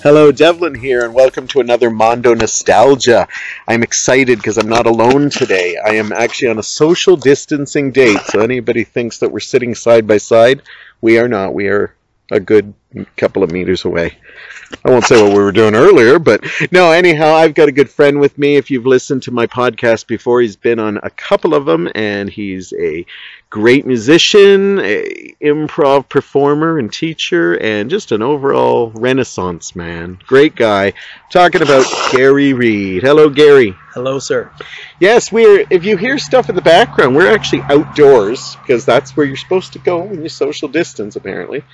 Hello, Devlin here, and welcome to another Mondo Nostalgia. I'm excited because I'm not alone today. I am actually on a social distancing date, so anybody thinks that we're sitting side by side, we are not. We are a good couple of meters away. I won't say what we were doing earlier, but no, anyhow, I've got a good friend with me. If you've listened to my podcast before, he's been on a couple of them, and he's a great musician, a improv performer and teacher, and just an overall renaissance man. Great guy. Talking about Gary Reed. Hello, Gary. Hello, sir. Yes, we're. If you hear stuff in the background, we're actually outdoors because that's where you're supposed to go when you social distance, apparently.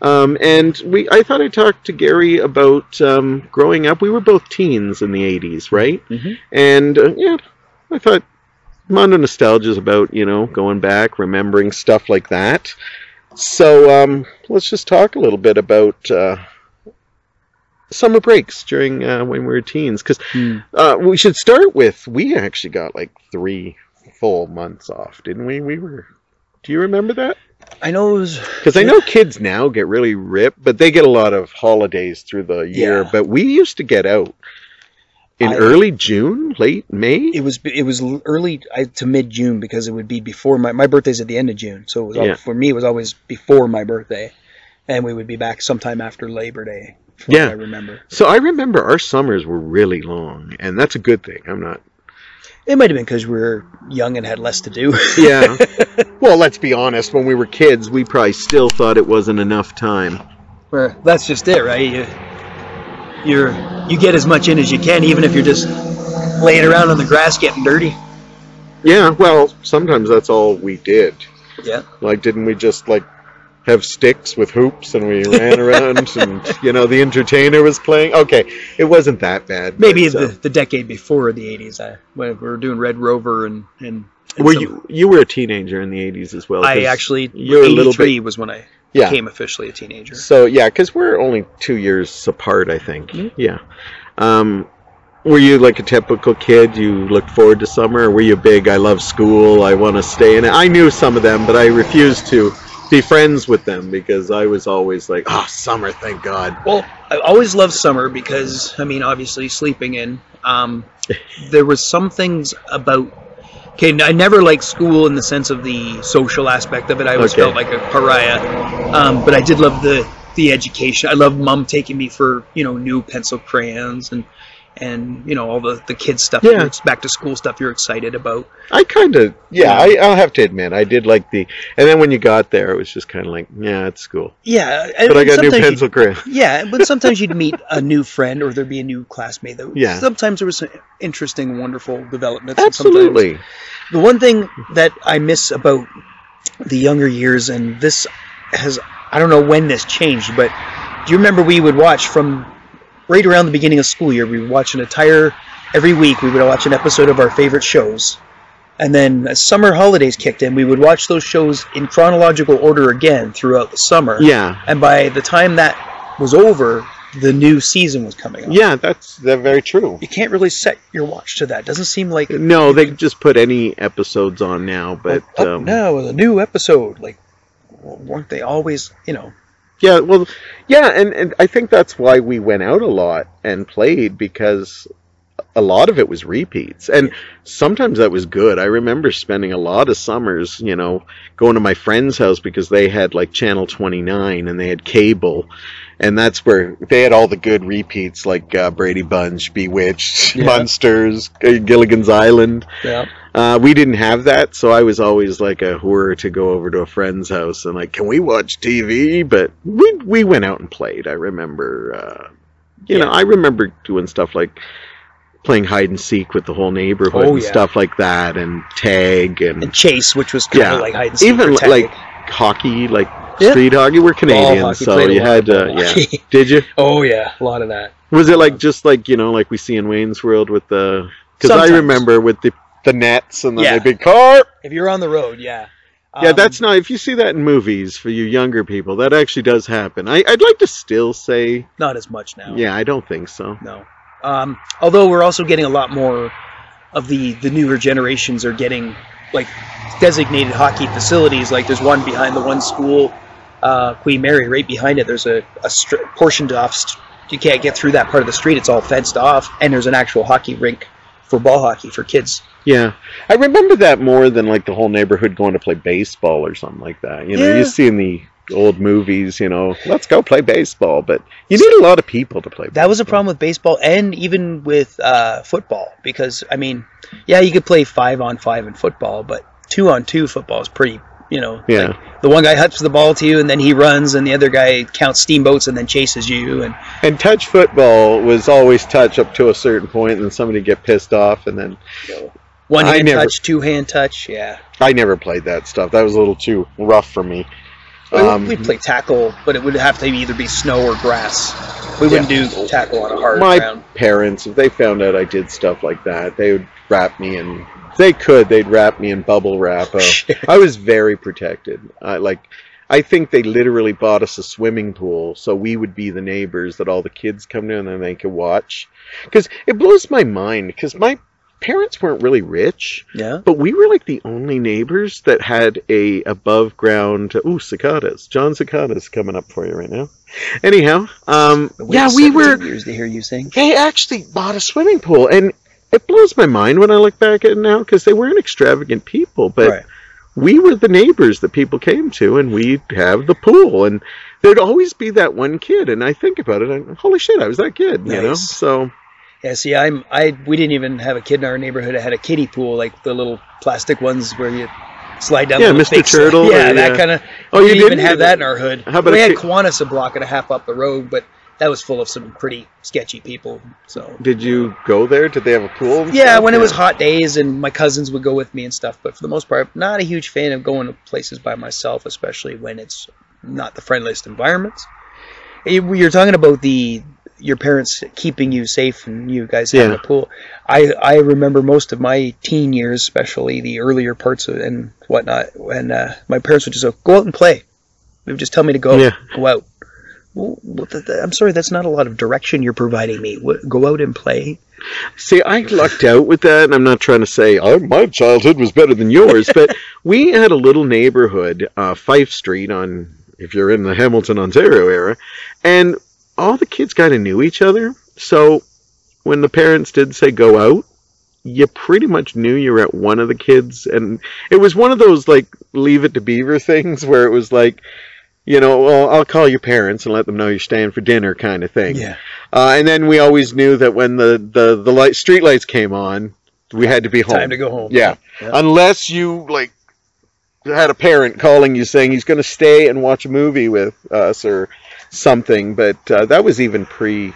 Um, and we, I thought I talked to Gary about um, growing up. We were both teens in the '80s, right? Mm-hmm. And uh, yeah, I thought Mondo Nostalgia is about you know going back, remembering stuff like that. So um, let's just talk a little bit about uh, summer breaks during uh, when we were teens, because Hmm. uh, we should start with we actually got like three full months off, didn't we? We were. Do you remember that? I know. Because I know kids now get really ripped, but they get a lot of holidays through the year. Yeah. But we used to get out in I- early June, late May. It was it was early to mid June because it would be before my my birthday's at the end of June, so it was Yeah. for me it was always before my birthday, and we would be back sometime after Labor Day. from what Yeah. I remember. So I remember our summers were really long, and that's a good thing. I'm not. It might have been because we were young and had less to do. Yeah. well, let's be honest. When we were kids, we probably still thought it wasn't enough time. Well, that's just it, right? You, you're you get as much in as you can, even if you're just laying around on the grass getting dirty. Yeah. Well, sometimes that's all we did. Yeah. Like, didn't we just like have sticks with hoops and we ran around and you know the entertainer was playing? Okay, it wasn't that bad. Maybe but, the, uh, the decade before the '80s, I, when we were doing Red Rover and and, and were some- you you were a teenager in the 80s as well? i actually you're a little bit was when I yeah. became officially a teenager. So yeah, because we're only two years apart, I think. Mhm. Yeah. Um, were you like a typical kid? You looked forward to summer, were you big? I love school. I want to stay in it. I knew some of them, but I refused to be friends with them because I was always like, "Oh, summer, thank God." Well, I always loved summer because I mean, obviously sleeping in. Um, there was some things about. Okay, I never liked school in the sense of the social aspect of it. I always Okay. felt like a pariah. Um, but I did love the the education. I loved mom taking me for you know new pencil crayons and and you know all the the kids stuff. Yeah. back to school stuff you're excited about. I kind of, yeah, I, I'll have to admit, I did like the. And then when you got there, it was just kind of like, yeah, it's school. Yeah, and But I got new pencil crayon. Yeah, but sometimes you'd meet a new friend or there'd be a new classmate. That, Yeah. Sometimes there was some interesting, wonderful developments. Absolutely. The one thing that I miss about the younger years, and this has, I don't know when this changed, but do you remember we would watch from right around the beginning of school year, we would watch an entire, every week we would watch an episode of our favorite shows. And then as summer holidays kicked in, we would watch those shows in chronological order again throughout the summer. Yeah. And by the time that was over, the new season was coming up. Yeah, that's that's very true. You can't really set your watch to that. Doesn't seem like No, they just put any episodes on now, but up um, now a new episode. Like, weren't they always? You know, yeah, well, yeah, and, and I think that's why we went out a lot and played because a lot of it was repeats, and sometimes that was good. I remember spending a lot of summers, you know, going to my friend's house because they had like Channel Twenty Nine and they had cable. And that's where they had all the good repeats like uh, Brady Bunch, Bewitched, Yeah. Munsters, Gilligan's Island. yeah. Uh, we didn't have that, so I was always like a whore to go over to a friend's house and like, can we watch TV? But we we went out and played. I remember, uh, you know, I remember doing stuff like playing hide and seek with the whole neighborhood Oh, and yeah. stuff like that, and tag and, And Chase, which was kind Yeah. of like hide and seek even like hockey, like Yeah. street hockey. We're Canadians, so you had uh, yeah. Did you? oh yeah, a lot of that. Was it like just like you know, like we see in Wayne's World with the? Because I remember with the the nets and then Yeah. the big car. If you're on the road, yeah. Yeah, Um, that's not. If you see that in movies for you younger people, that actually does happen. I, I'd like to still say, not as much now. yeah, I don't think so. No. Um, although we're also getting a lot more of the the newer generations are getting like designated hockey facilities. Like there's one behind the one school, uh, Queen Mary, right behind it. There's a, a str- portioned off st- you can't get through that part of the street. It's all fenced off, and there's an actual hockey rink for ball hockey for kids. Yeah, I remember that more than like the whole neighborhood going to play baseball or something like that. You know, Yeah. you see in the old movies, you know, let's go play baseball, but you need a lot of people to play. That was a problem with baseball and even with uh, football because I mean, yeah, you could play five on five in football, but two on two football is pretty. You know, Yeah. like, the one guy huts the ball to you and then he runs, and the other guy counts steamboats and then chases you. And And touch football was always touch up to a certain point, and then somebody get pissed off, and then one I hand never- touch, two hand touch. Yeah, I never played that stuff. That was a little too rough for me. we Um, we'd play tackle, but it would have to either be snow or grass. We wouldn't do tackle on a hard my ground. parents, if they found out I did stuff like that, they would wrap me in. If they could, they'd wrap me in bubble wrap. Uh, I was very protected. I like. I think they literally bought us a swimming pool, so we would be the neighbors that all the kids come to, and then they could watch. Because it blows my mind. Because my parents weren't really rich, Yeah. but we were like the only neighbors that had a above ground. Ooh, cicadas! John cicadas coming up for you right now. Anyhow, um, yeah, we were years to hear you sing. they actually bought a swimming pool and it blows my mind when i look back at it now because they weren't extravagant people but Right. we were the neighbors that people came to and we'd have the pool and there'd always be that one kid and i think about it and holy shit i was that kid you know so Yeah, see, I'm I we didn't even have a kid in our neighborhood that had a kiddie pool, like the little plastic ones where you slide down. Yeah, the Mr. Turtle, Yeah, or, that kind of. Oh, we you didn't even have that in our hood. How about we had Kiwanis a block and a half up the road, but that was full of some pretty sketchy people. So did you go there did they have a pool yeah, stuff? when it was hot days and my cousins would go with me and stuff, but for the most part, not a huge fan of going to places by myself, especially when it's not the friendliest environments. You- You're talking about the your parents keeping you safe and you guys having Yeah. a pool. I I remember most of my teen years, especially the earlier parts of and whatnot, when uh, my parents would just go, go out and play. They would just tell me to go Yeah. go out. Well, what the- the- I'm sorry, that's not a lot of direction you're providing me. Go out and play. See, I lucked out with that, and I'm not trying to say oh, my childhood was better than yours, but we had a little neighborhood, uh, Fife Street, on if you're in the Hamilton, Ontario area, and all the kids kind of knew each other. So when the parents did say go out, you pretty much knew you were at one of the kids, and it was one of those like leave it to Beaver things where it was like. You know, well, I'll call your parents and let them know you're staying for dinner, kind of thing. Yeah. Uh, and then we always knew that when the, the, the light street lights came on, we had to be home. Time to go home. Yeah. Yeah. Unless you like had a parent calling you saying he's going to stay and watch a movie with us or something. But uh, that was even pre,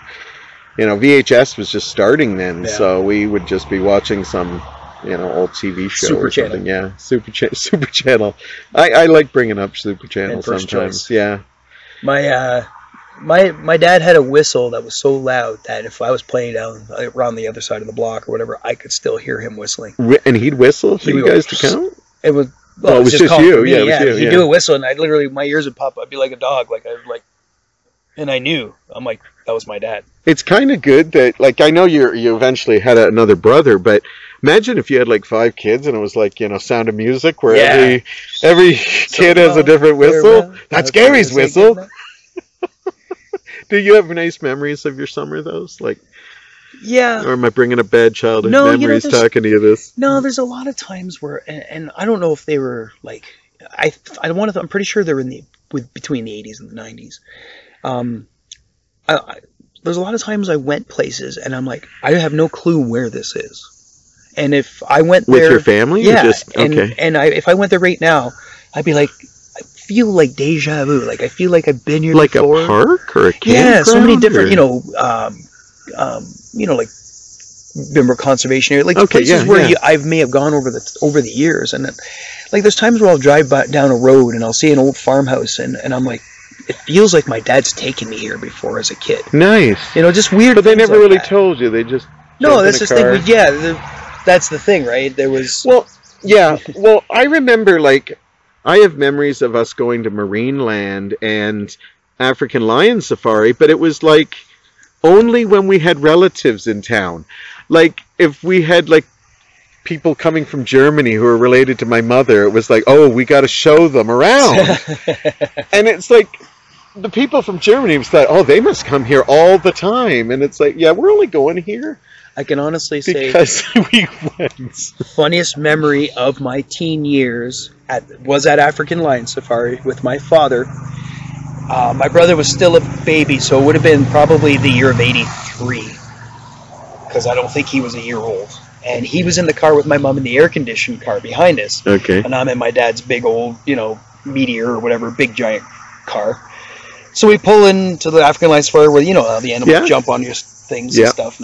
you know, VHS was just starting then, Yeah. so we would just be watching some. You know, old TV show Super or Channel. something. Yeah, Super cha- Super Channel. I, I like bringing up Super Channel sometimes. Choice. Yeah. My uh, my my dad had a whistle that was so loud that if I was playing down uh, around the other side of the block or whatever, I could still hear him whistling. And he'd whistle for He you go, to count. It was Oh, it was just calling you. Yeah, it was you, He'd yeah. do a whistle, and I literally my ears would pop. I'd be like a dog, like I'd like, and I knew. I'm like that was my dad. it's kind of good that like I know you you eventually had a, another brother, but imagine if you had like five kids and it was like you know Sound of Music where Yeah. every every kid has a different whistle. Farewell. That's That's Gary's whistle. Do you have nice memories of your summer? Those like, Yeah. or am I bringing up bad childhood No, you know, memories talking to you this? No, there's a lot of times where, and, and I don't know if they were like, I I want to. I'm pretty sure they're in the with between the 80s and the 90s. Um, I, I, there's a lot of times I went places and I'm like, I have no clue where this is, and if I went With there, your family? yeah, just and okay. and I if I went there right now, I'd be like, I feel like deja vu. Like I feel like I've been here Like before. a park or a? Yeah, so many different, or- you know, um, um, you know, like Binbrook Conservation Area, like Okay, places yeah, where yeah. You, I may have gone over the over the years, and then, like there's times where I'll drive by, down a road and I'll see an old farmhouse, and and I'm like, it feels like my dad's taken me here before as a kid. Nice. You know, just weird. But they never like really that. told you. They just No, that's the thing. Yeah, the, that's the thing, right? There was. Well, yeah. Well, I remember like I have memories of us going to Marineland and African lion safari, but it was like only when we had relatives in town. Like if we had like people coming from Germany who were related to my mother, it was like, "Oh, we got to show them around." and it's like the people from Germany was thought, oh, they must come here all the time, and it's like, yeah, we're only going here I can honestly say because we went. funniest memory of my teen years at was at African Lion Safari with my father. Uh, my brother was still a baby, so it would have been probably the year of '83, because I don't think he was a year old. And he was in the car with my mom in the air-conditioned car behind us, Okay. and I'm in my dad's big old, you know, Meteor or whatever, big giant car. So we pull into the African Lion Safari where you know how the animals Yeah. jump on your things Yeah. and stuff.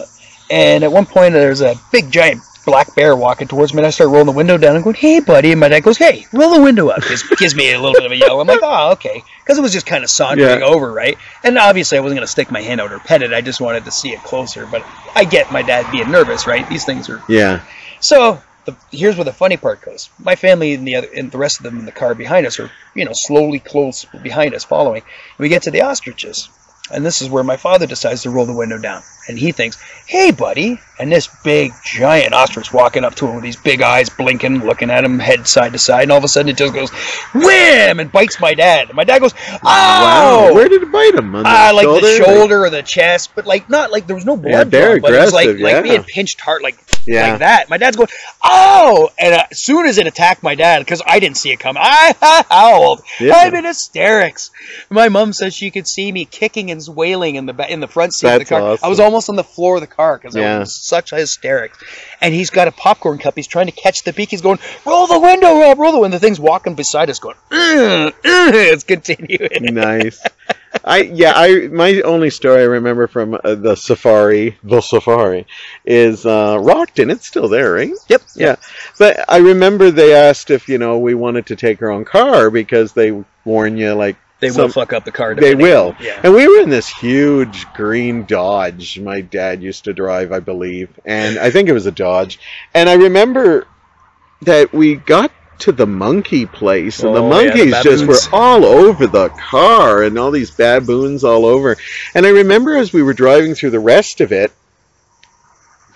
And at one point, there's a big giant black bear walking towards me, and I start rolling the window down and going, "Hey, buddy!" And my dad goes, "Hey, roll the window up." Gives, gives me a little bit of a yell. I'm like, "Oh, okay," because it was just kind of sauntering Yeah. over, right? And obviously, I wasn't going to stick my hand out or pet it. I just wanted to see it closer. But I get my dad being nervous, right? These things are Yeah. so the, here's where the funny part goes. My family and the other and the rest of them in the car behind us are, you know, slowly close behind us, following. We get to the ostriches, and this is where my father decides to roll the window down, and he thinks, "Hey, buddy!" And this big giant ostrich walking up to him with these big eyes blinking, looking at him, head side to side, and all of a sudden it just goes, wham, and bites my dad. And my dad goes, "Oh!" Wow. Where did it bite him? On Ah, like shoulder? the shoulder or the chest, but like not like there was no blood. Yeah, they're drawn, but it was like aggressive, like being pinched hard, like Yeah. like that. My dad's going, oh! And uh, as soon as it attacked my dad, because I didn't see it coming, I howled. Yeah. I'm in hysterics. My mom says she could see me kicking and wailing in the ba- in the front seat of the car. Awesome. I was awesome. Almost on the floor of the car because I Yeah. was in such hysterics. And he's got a popcorn cup. He's trying to catch the beak. He's going, roll the window, Rob, roll the window. The thing's walking beside us, going, "Ugh, ugh." it's continuing. nice. I yeah, I my only story I remember from uh, the safari, the safari, is uh, Rockton. It's still there, right? Yep. Yeah, but I remember they asked if you know we wanted to take our own car because they warn you like They some- will fuck up the car. They will. Yeah. And we were in this huge green Dodge my dad used to drive, I believe. And I think it was a Dodge. And I remember that we got to the monkey place and the Oh, yeah, the monkeys just were all over the car and all these baboons all over. And I remember as we were driving through the rest of it,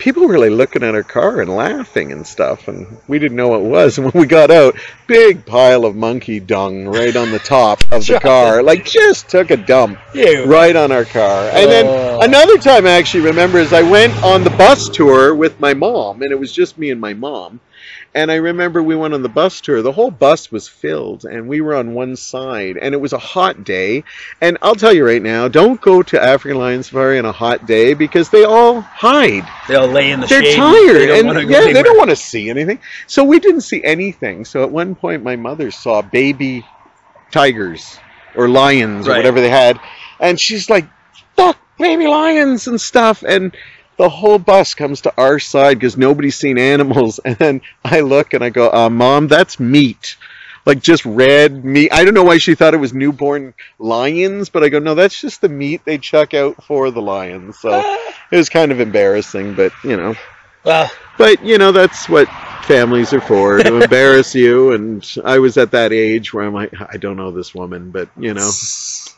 people were like looking at our car and laughing and stuff and we didn't know what it was and when we got out big pile of monkey dung right on the top of the car like just took a dump Yeah. right on our car. And then another time I actually remember is I went on the bus tour with my mom, and it was just me and my mom. And I remember we went on the bus tour. The whole bus was filled, and we were on one side, and it was a hot day. And I'll tell you right now, don't go to African Lion Safari on a hot day because they all hide. They'll lay in the shade. They're shade. tired, They don't and go yeah, they don't want to see anything. So we didn't see anything. So at one point, my mother saw baby tigers or lions or Right. whatever they had, and she's like, "Fuck, baby lions and stuff." And the whole bus comes to our side because nobody's seen animals. And then I look and I go, uh, "Mom, that's meat." Like just red meat. I don't know why she thought it was newborn lions, but I go, no, that's just the meat they chuck out for the lions. So it was kind of embarrassing, but you know, Well, but you know that's what families are for to embarrass you. And I was at that age where I'm like, I don't know this woman, but you know,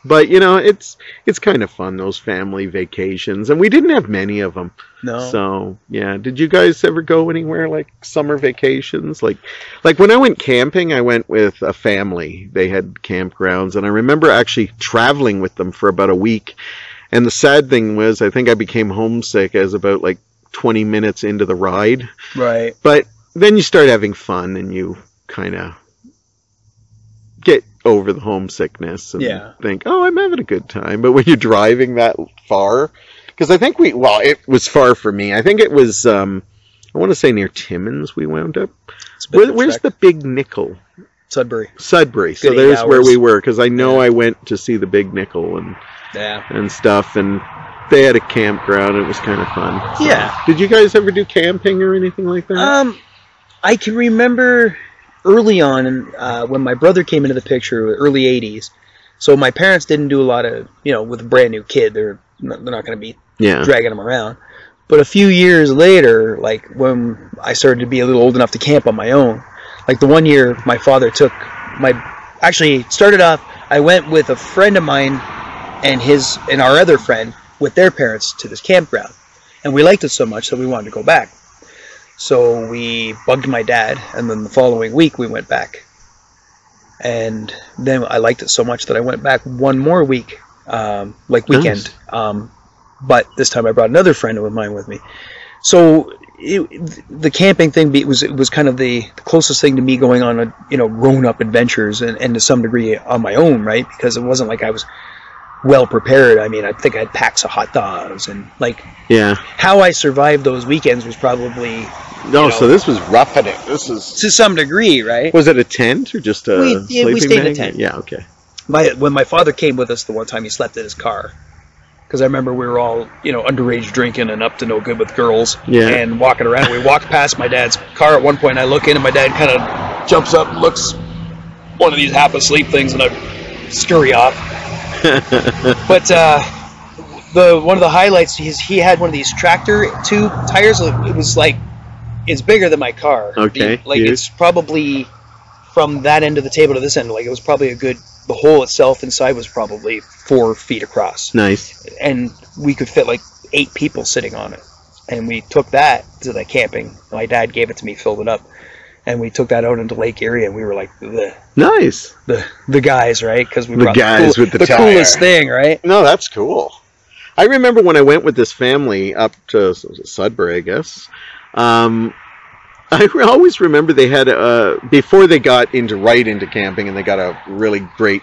but you know, it's it's kind of fun those family vacations, and we didn't have many of them. no. So yeah, did you guys ever go anywhere like summer vacations? Like, like when I went camping, I went with a family. They had campgrounds, and I remember actually traveling with them for about a week. And the sad thing was, I think I became homesick as about like 20 minutes into the ride. right. But then you start having fun, and you kind of over the homesickness and Yeah. think, oh, I'm having a good time. But when you're driving that far, because I think we, well, it was far for me. I think it was, um, I want to say near Timmins we wound up. It's a bit Where, where's the Big Nickel? Sudbury? Sudbury. So Good eight there's where we were, because I know Yeah. I went to see the Big Nickel and, Yeah. and stuff, and they had a campground. It was kind of fun. So- Yeah. Did you guys ever do camping or anything like that? Um, I can remember early on uh, when my brother came into the picture, early '80s. So my parents didn't do a lot of, you know, with a brand new kid, they're not, they're not going to be yeah. dragging them around. But a few years later, like when I started to be a little old enough to camp on my own, like the one year my father took my, actually started off, I went with a friend of mine and his and our other friend with their parents to this campground, and we liked it so much that we wanted to go back. So we bugged my dad, and then the following week we went back. and then I liked it so much that I went back one more week, um, like weekend. Um, but this time I brought another friend of mine with me. So it, the camping thing be, was it was kind of the, the closest thing to me going on a you know grown up adventures and, and to some degree on my own, right? Because it wasn't like I was well prepared. I mean, I think I had packs of hot dogs and like Yeah. how I survived those weekends was probably No, You so this was roughing it. This is. to some degree, right? Was it a tent or just a We- yeah, we sleeping stayed in a tent. Yeah. Okay. My when my father came with us the one time, he slept in his car. Because I remember we were all, you know, underage drinking and up to no good with girls Yeah. and walking around. We walked past my dad's car at one point, and I look in, and my dad kind of jumps up and looks one of these half asleep things, and I scurry off. But uh, the one of the highlights is he had one of these tractor tube tires. It was like it's bigger than my car. Okay, like huge. it's probably from that end of the table to this end. Like it was probably a good. The hole itself inside was probably four feet across, Nice. and we could fit like eight people sitting on it. And we took that to the camping. My dad gave it to me, filled it up, and we took that out into Lake Erie, and we were like the Nice. the, the guys, right? Because we The brought guys with the the coolest thing, right? No, that's cool. I remember when I went with this family up to Sudbury, I guess. Um, I always remember they had uh before they got into right into camping and they got a really great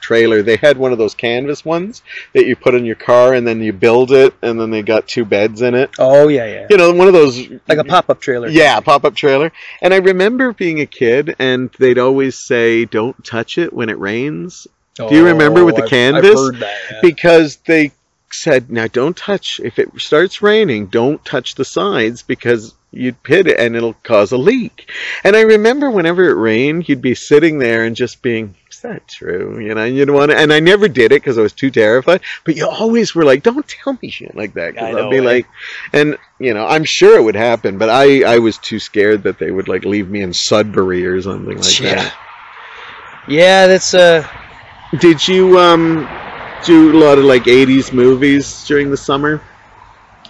trailer. They had one of those canvas ones that you put in your car and then you build it and then they got two beds in it. Oh yeah, yeah. You know, one of those Like a pop-up trailer. yeah, pop up trailer. And I remember being a kid and they'd always say, "Don't touch it when it rains." Do you remember with the I've, canvas? I've heard that. yeah. because they said, "Now don't touch. If it starts raining, don't touch the sides because you'd hit it and it'll cause a leak." And I remember whenever it rained, you'd be sitting there and just being, "Is that true?" You know, and you'd want to. And I never did it because I was too terrified. But you always were like, "Don't tell me shit like that," I because I'd be like, and you know, I'm sure it would happen, but I I was too scared that they would like leave me in Sudbury or something like yeah. that. Yeah, that's uh. Did you um do a lot of like 80s movies during the summer?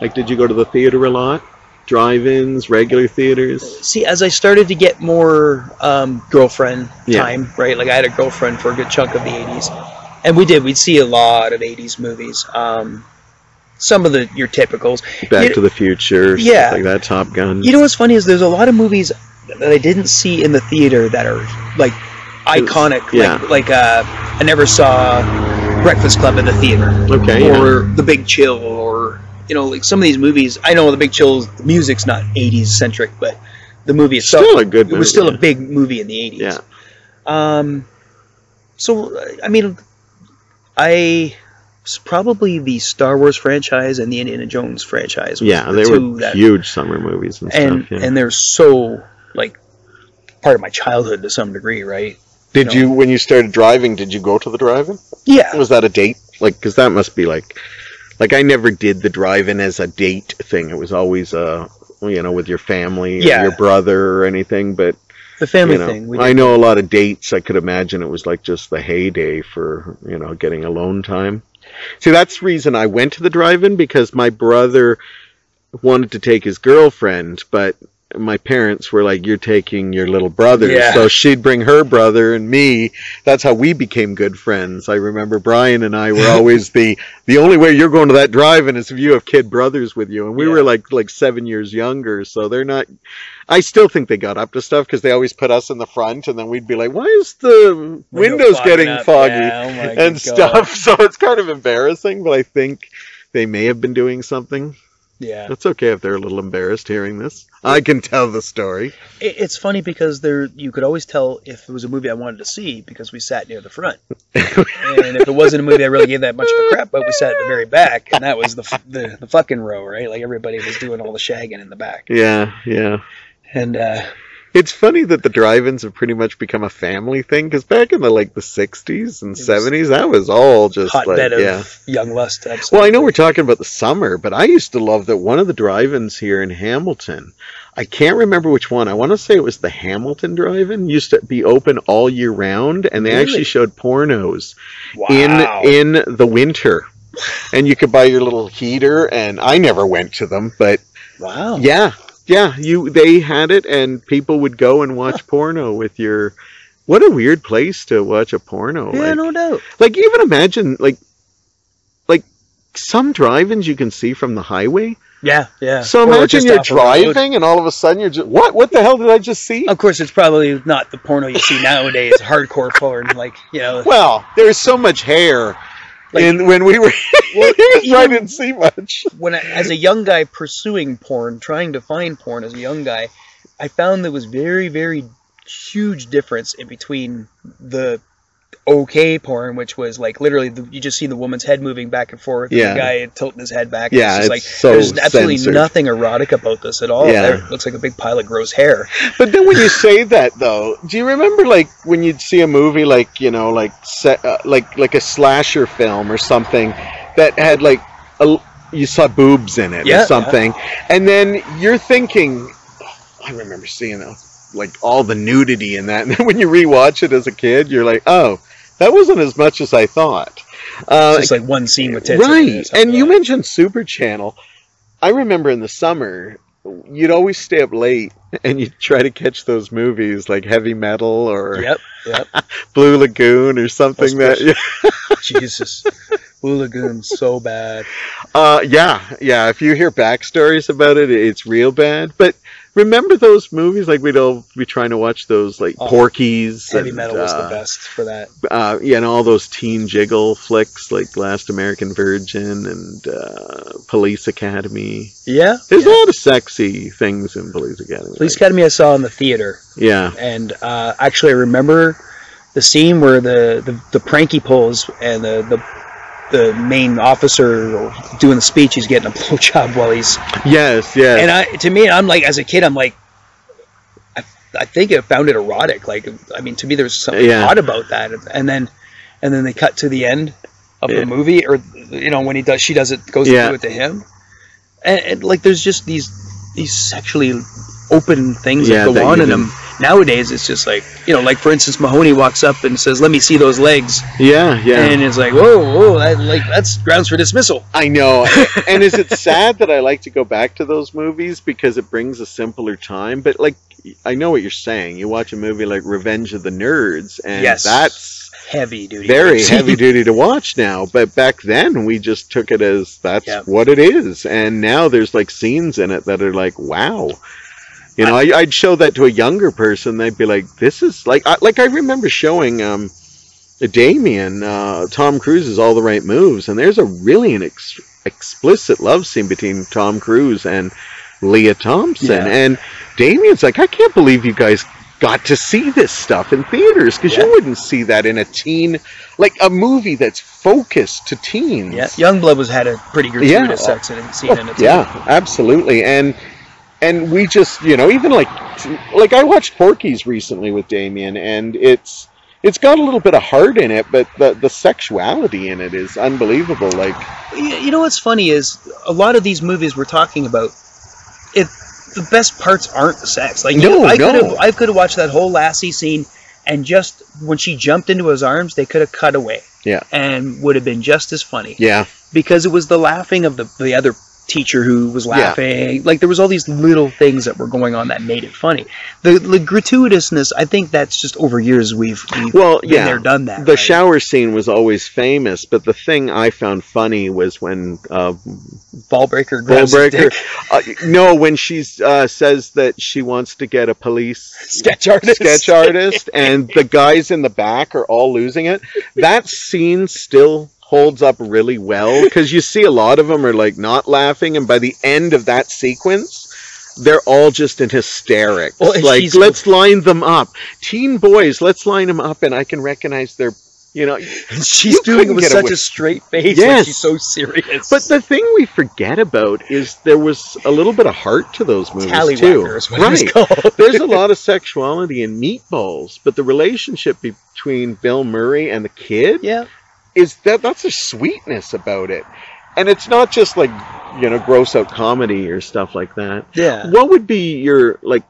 Like did you go to the theater a lot? Drive-ins, regular theaters? See, as I started to get more um, girlfriend Yeah. time, right? Like I had a girlfriend for a good chunk of the '80s, and we did. We'd see a lot of '80s movies. Um, some of the your typicals. Back You- to the Future, Yeah. like that, Top Gun. You know what's funny is there's a lot of movies that I didn't see in the theater that are like iconic. Yeah. Like like uh, I never saw Breakfast Club in the theater. okay, yeah. or The Big Chill, or you know, like some of these movies. I know The Big Chill's the music's not '80s centric, but the movie itself, Still a good it was still yeah. a big movie in the '80s. Yeah. Um. So I mean, I probably the Star Wars franchise and the Indiana Jones franchise. Yeah, the they were that- huge summer movies and, and stuff. Yeah. and they're so like part of my childhood to some degree, right? Did you you, when you started driving, did you go to the drive-in? Yeah. Was that a date? Like, because that must be like, like I never did the drive-in as a date thing. It was always, uh, you know, with your family, Yeah. or your brother or anything. But The family you know, thing. I know a lot of dates. I could imagine it was like just the heyday for you know getting alone time. See, that's the reason I went to the drive-in because my brother wanted to take his girlfriend, but my parents were like, "You're taking your little brother," Yeah. so she'd bring her brother and me. That's how we became good friends. I remember Brian and I were always the the only way you're going to that drive-in is if you have kid brothers with you, and we Yeah. were like like seven years younger, so they're not. I still think they got up to stuff because they always put us in the front, and then we'd be like, "Why is the windows getting up. foggy?" Yeah, oh and God. stuff. So it's kind of embarrassing, but I think they may have been doing something. Yeah. That's okay if they're a little embarrassed hearing this. I can tell the story. It, it's funny because there you could always tell if it was a movie I wanted to see because we sat near the front, and if it wasn't a movie I really gave that much of a crap, but we sat at the very back, and that was the the, the fucking row, right? Like everybody was doing all the shagging in the back, Yeah, yeah. and uh, It's funny that the drive-ins have pretty much become a family thing because back in the like the '60s and '70s, that was all just like hotbed of yeah. young lust. Absolutely. Well, I know we're talking about the summer, but I used to love that one of the drive-ins here in Hamilton. I can't remember which one. I want to say it was the Hamilton Drive-In. Used to be open all year round, and they Really? actually showed pornos wow. in in the winter. And you could buy your little heater, and I never went to them, but wow. yeah, yeah, you they had it, and people would go and watch porno with your What a weird place to watch a porno. Yeah, like, no doubt. like even imagine like like some drive-ins you can see from the highway. Yeah, yeah. So Or imagine you're off a road. driving and all of a sudden you're just what? What the hell did I just see? Of course, it's probably not the porno you see nowadays. hardcore porn, like you know. Well, there's so much hair. Like- in when we were, Well, I even- didn't see much. when I, as a young guy pursuing porn, trying to find porn as a young guy, I found there was very, very huge difference in between the okay porn, which was like literally the, you just see the woman's head moving back and forth, and Yeah. the guy tilting his head back. Yeah, it's, it's like so there's absolutely censored. nothing erotic about this at all. Yeah. It looks like a big pile of gross hair. But then when you say that though, do you remember like when you'd see a movie like you know like se- uh, like like a slasher film or something that had like a, you saw boobs in it Yeah, or something, and then you're thinking, I remember seeing that, like all the nudity in that, and then when you rewatch it as a kid, you're like, oh, that wasn't as much as I thought. Uh, It's just like one scene with tits. in it or right and you mentioned super channel i remember in the summer you'd always stay up late and you'd try to catch those movies like heavy metal or Yep, yep. blue lagoon or something that Jesus, Blue Lagoon so bad. uh yeah yeah if you hear backstories about it it's real bad but remember those movies like we'd all be trying to watch those like Oh, Porky's Heavy and, metal was the uh, best for that. uh, yeah, and all those teen jiggle flicks like Last American Virgin and uh, Police Academy. Yeah, There's yeah. a lot of sexy things in Police Academy. Police like- Academy I saw in the theater, Yeah. and uh, actually I remember the scene where the, the, the pranky pulls and the, the the main officer doing the speech, he's getting a blowjob while he's Yes, yes. and I to me I'm like as a kid I'm like I, I think I found it erotic. Like I mean to me there's something Yeah. odd about that, and then and then they cut to the end of Yeah. the movie, or you know when he does she does it goes Yeah. to do it to him, and, and like there's just these these sexually open things Yeah, that go that on in them. Nowadays it's just like you know like for instance Mahoney walks up and says let me see those legs, yeah, yeah. and it's like whoa whoa that, like that's grounds for dismissal. I know. and is it sad that I like to go back to those movies because it brings a simpler time? But like, I know what you're saying. You watch a movie like Revenge of the Nerds, and Yes. that's Heavy duty. very heavy duty to watch now. But back then, we just took it as that's Yeah. what it is. And now there's like scenes in it that are like, wow. You know, I, I'd show that to a younger person. They'd be like, "This is like, I, like I remember showing um, Damien uh, Tom Cruise's All the Right Moves, and there's a really an ex- explicit love scene between Tom Cruise and Lea Thompson, Yeah. and Damien's like, I can't believe you guys got to see this stuff in theaters because Yeah. you wouldn't see that in a teen, like a movie that's focused to teens. Yeah, Youngblood was had a pretty gratuitous sex in it, scene in it. too. Yeah, absolutely. And and we just, you know, even like like I watched Porky's recently with Damien and it's it's got a little bit of heart in it, but the the sexuality in it is unbelievable. Like You know what's funny is a lot of these movies we're talking about. It the best parts aren't the sex. Like No, I no. could have I could have watched that whole Lassie scene and just when she jumped into his arms, they could have cut away. Yeah. And would have been just as funny yeah, because it was the laughing of the the other teacher who was laughing. Like there was all these little things that were going on that made it funny. The the gratuitousness, I think that's just over years we've, we've Well, been yeah, there, done that. the right? shower scene was always famous, but the thing I found funny was when uh, ball breaker grabs Ballbreaker. Uh, no, when she uh, says that she wants to get a police sketch artist. sketch artist and the guys in the back are all losing it. That scene still holds up really well because you see a lot of them are like not laughing, and by the end of that sequence, they're all just in hysterics. Well, like, she's- let's line them up. Teen boys, let's line them up, and I can recognize their, you know. And she's doing it with such away- a straight face. Yes. Like she's so serious. But the thing we forget about is there was a little bit of heart to those movies too. Is what it was Right. There's a lot of sexuality in Meatballs, but the relationship between Bill Murray and the kid yeah. Is that that's a sweetness about it. And it's not just like, you know, gross out comedy or stuff like that. Yeah. What would be your like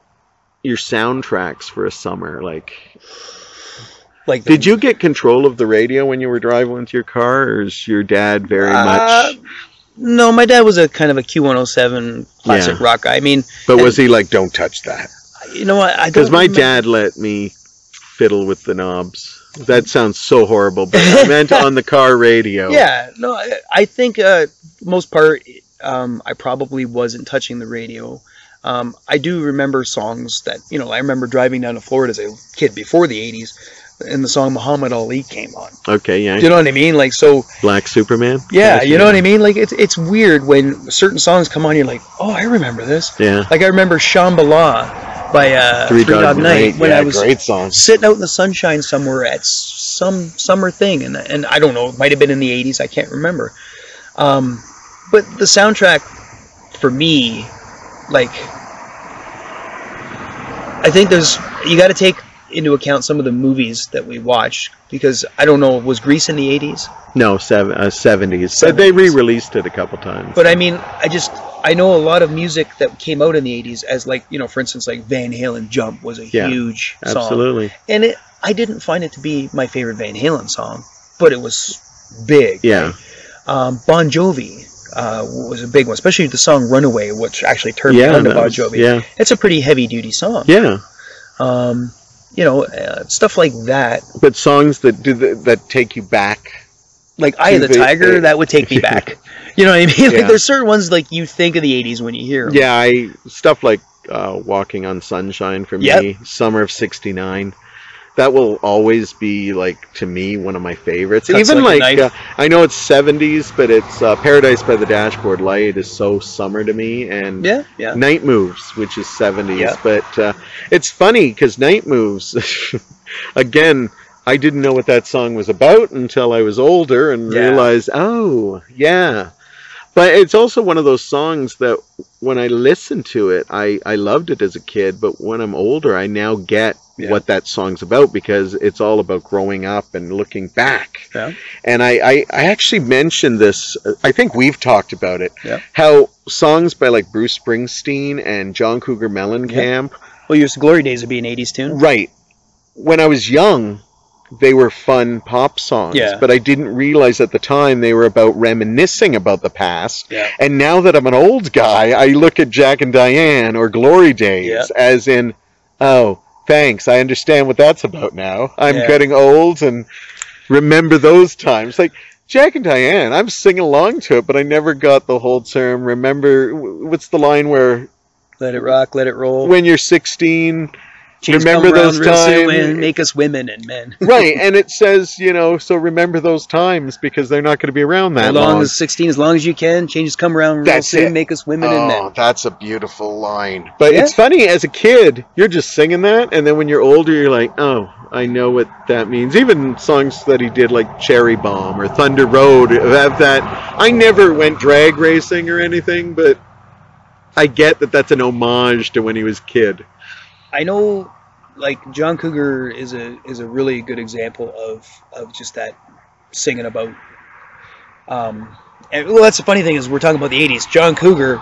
your soundtracks for a summer? Like Like the- did you get control of the radio when you were driving with your car or is your dad very Uh, much No, my dad was a kind of a Q107 classic Yeah. rock guy. I mean, but was he like don't touch that? you know what? I Because don't my remember- dad let me fiddle with the knobs. That sounds so horrible, but I meant on the car radio. Yeah, no, I, think uh, most part, um, I probably wasn't touching the radio. Um, I do remember songs that you know. I remember driving down to Florida as a kid before the '80s, and the song Muhammad Ali came on. Okay, yeah. Do you know what I mean? Like so. Black Superman. Yeah, you know what I mean. Like it's it's weird when certain songs come on. You're like, oh, I remember this. Yeah. Like I remember Shambala by uh, Three, Dog, Night. when yeah, I was great song. sitting out in the sunshine somewhere at some summer thing, and and I don't know, it might have been in the '80s, I can't remember. Um, but the soundtrack for me, like, I think there's you got to take into account some of the movies that we watched because I don't know, was Grease in the '80s? No, seven, uh, 70s. But they re-released it a couple times. But I mean, I just I know a lot of music that came out in the '80s as like you know, for instance, like Van Halen "Jump" was a Yeah, huge song. Absolutely. and it I didn't find it to be my favorite Van Halen song, but it was big. Yeah. Um, bon Jovi uh, was a big one, especially the song "Runaway," which actually turned Yeah, me on to Bon Jovi. yeah. It's a pretty heavy duty song. Yeah. Um, you know, uh, stuff like that, But songs that do the, that take you back. like "Eye of the They- Tiger," they- that would take me back. You know what I mean? Yeah. Like there's certain ones like you think of the '80s when you hear 'em. Yeah, I stuff like uh, "Walking on Sunshine" for Yep. me. "Summer of '69." That will always be like to me one of my favorites. Cuts Even like like, uh, I know it's '70s, but it's uh, "Paradise by the Dashboard Light" is so summer to me, and yeah, yeah. Night Moves, which is 70s. Yeah. But uh, it's funny because Night Moves, again, I didn't know what that song was about until I was older and Yeah. realized, oh, yeah. But it's also one of those songs that when I listen to it, I, I loved it as a kid, but when I'm older, I now get Yeah. what that song's about because it's all about growing up and looking back. Yeah. And I, I, I actually mentioned this, I think we've talked about it, Yeah. how songs by like Bruce Springsteen and John Cougar Mellencamp, Well, your Glory Days would be an '80s tune. right, when I was young, they were fun pop songs, Yeah. but I didn't realize at the time they were about reminiscing about the past. Yeah. And now that I'm an old guy, I look at Jack and Diane or Glory Days Yeah. as in, oh, thanks, I understand what that's about now. I'm Yeah. getting old and remember those times. Like Jack and Diane, I'm singing along to it, but I never got the whole term. Remember, what's the line where Let it rock, let it roll. when you're 16, Change remember come those times- and make us women and men. right? And it says, you know, so remember those times because they're not going to be around that as long long. as 16, as long as you can, changes come around real That's soon, it. make us women and Oh, men. that's a beautiful line. But Yeah. it's funny as a kid, you're just singing that, and then when you're older, you're like, oh, I know what that means. Even songs that he did, like Cherry Bomb or Thunder Road, have that. I never went drag racing or anything, but I get that that's an homage to when he was a kid. I know, like John Cougar is a is a really good example of of just that singing about. Um, and well, that's the funny thing is we're talking about the '80s. John Cougar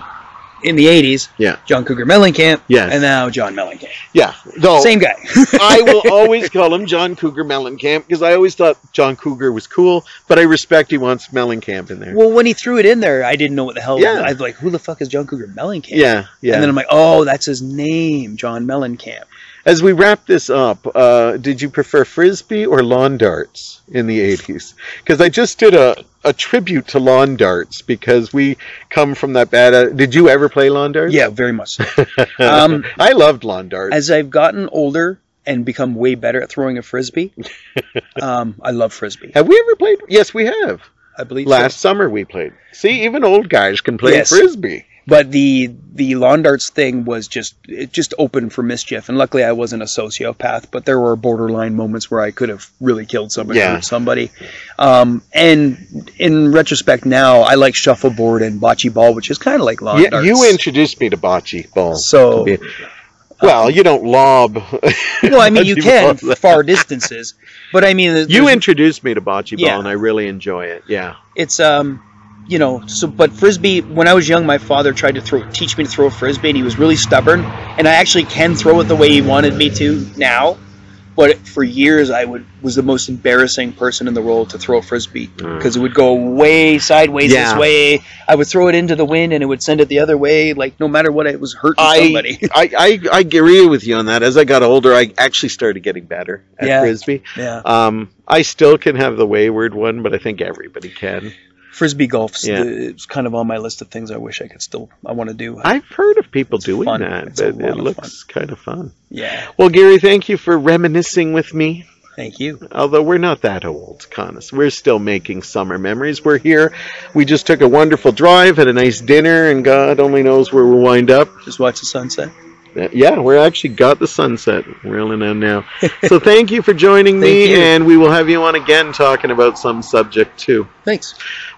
in the '80s. Yeah. John Cougar Mellencamp. Yes. And now John Mellencamp. Yeah. No, Same guy. I will always call him John Cougar Mellencamp because I always thought John Cougar was cool, but I respect he wants Mellencamp in there. well, when he threw it in there, I didn't know what the hell. Yeah. I was like, who the fuck is John Cougar Mellencamp? Yeah, yeah. And then I'm like, oh, that's his name, John Mellencamp. As we wrap this up, uh, did you prefer frisbee or lawn darts in the 80s? Because I just did a, a tribute to lawn darts because we come from that bad. Uh, did you ever play lawn darts? Yeah, very much. So. Um, I loved lawn darts. As I've gotten older and become way better at throwing a frisbee, um, I love frisbee. have we ever played? Yes, we have. I believe Last so. summer we played. See, even old guys can play Yes. frisbee. But the the lawn darts thing was just it just opened for mischief, and luckily I wasn't a sociopath. But there were borderline moments where I could have really killed somebody, Yeah. hurt somebody. Um, and in retrospect, now I like shuffleboard and bocce ball, which is kind of like lawn Yeah, darts. you introduced me to bocce ball. So- well, you don't lob. well, I mean, you can far distances, but I mean, You introduced me to bocce ball, Yeah. and I really enjoy it. Yeah. it's um you know so but frisbee when i was young my father tried to throw teach me to throw a frisbee and he was really stubborn and i actually can throw it the way he wanted me to now But for years, I would was the most embarrassing person in the world to throw a frisbee Mm. because it would go way sideways Yeah. this way. I would throw it into the wind and it would send it the other way. Like no matter what, it was hurting I, somebody. I, I, I agree with you on that. As I got older, I actually started getting better at Yeah. frisbee. yeah, Um, I still can have the wayward one, but I think everybody can. Frisbee golf's Yeah. the, it's kind of on my list of things I wish I could still I want to do. I've heard of people It's doing fun. that, It's it of looks kind of fun. yeah, Well, Gary, thank you for reminiscing with me. thank you. Although we're not that old, Connus. We're still making summer memories. We're here. We just took a wonderful drive, had a nice dinner, and God only knows where we'll wind up. Just watch the sunset. Uh, Yeah, we're actually got the sunset rolling in now. so thank you for joining me, you. and we will have you on again talking about some subject too. Thanks.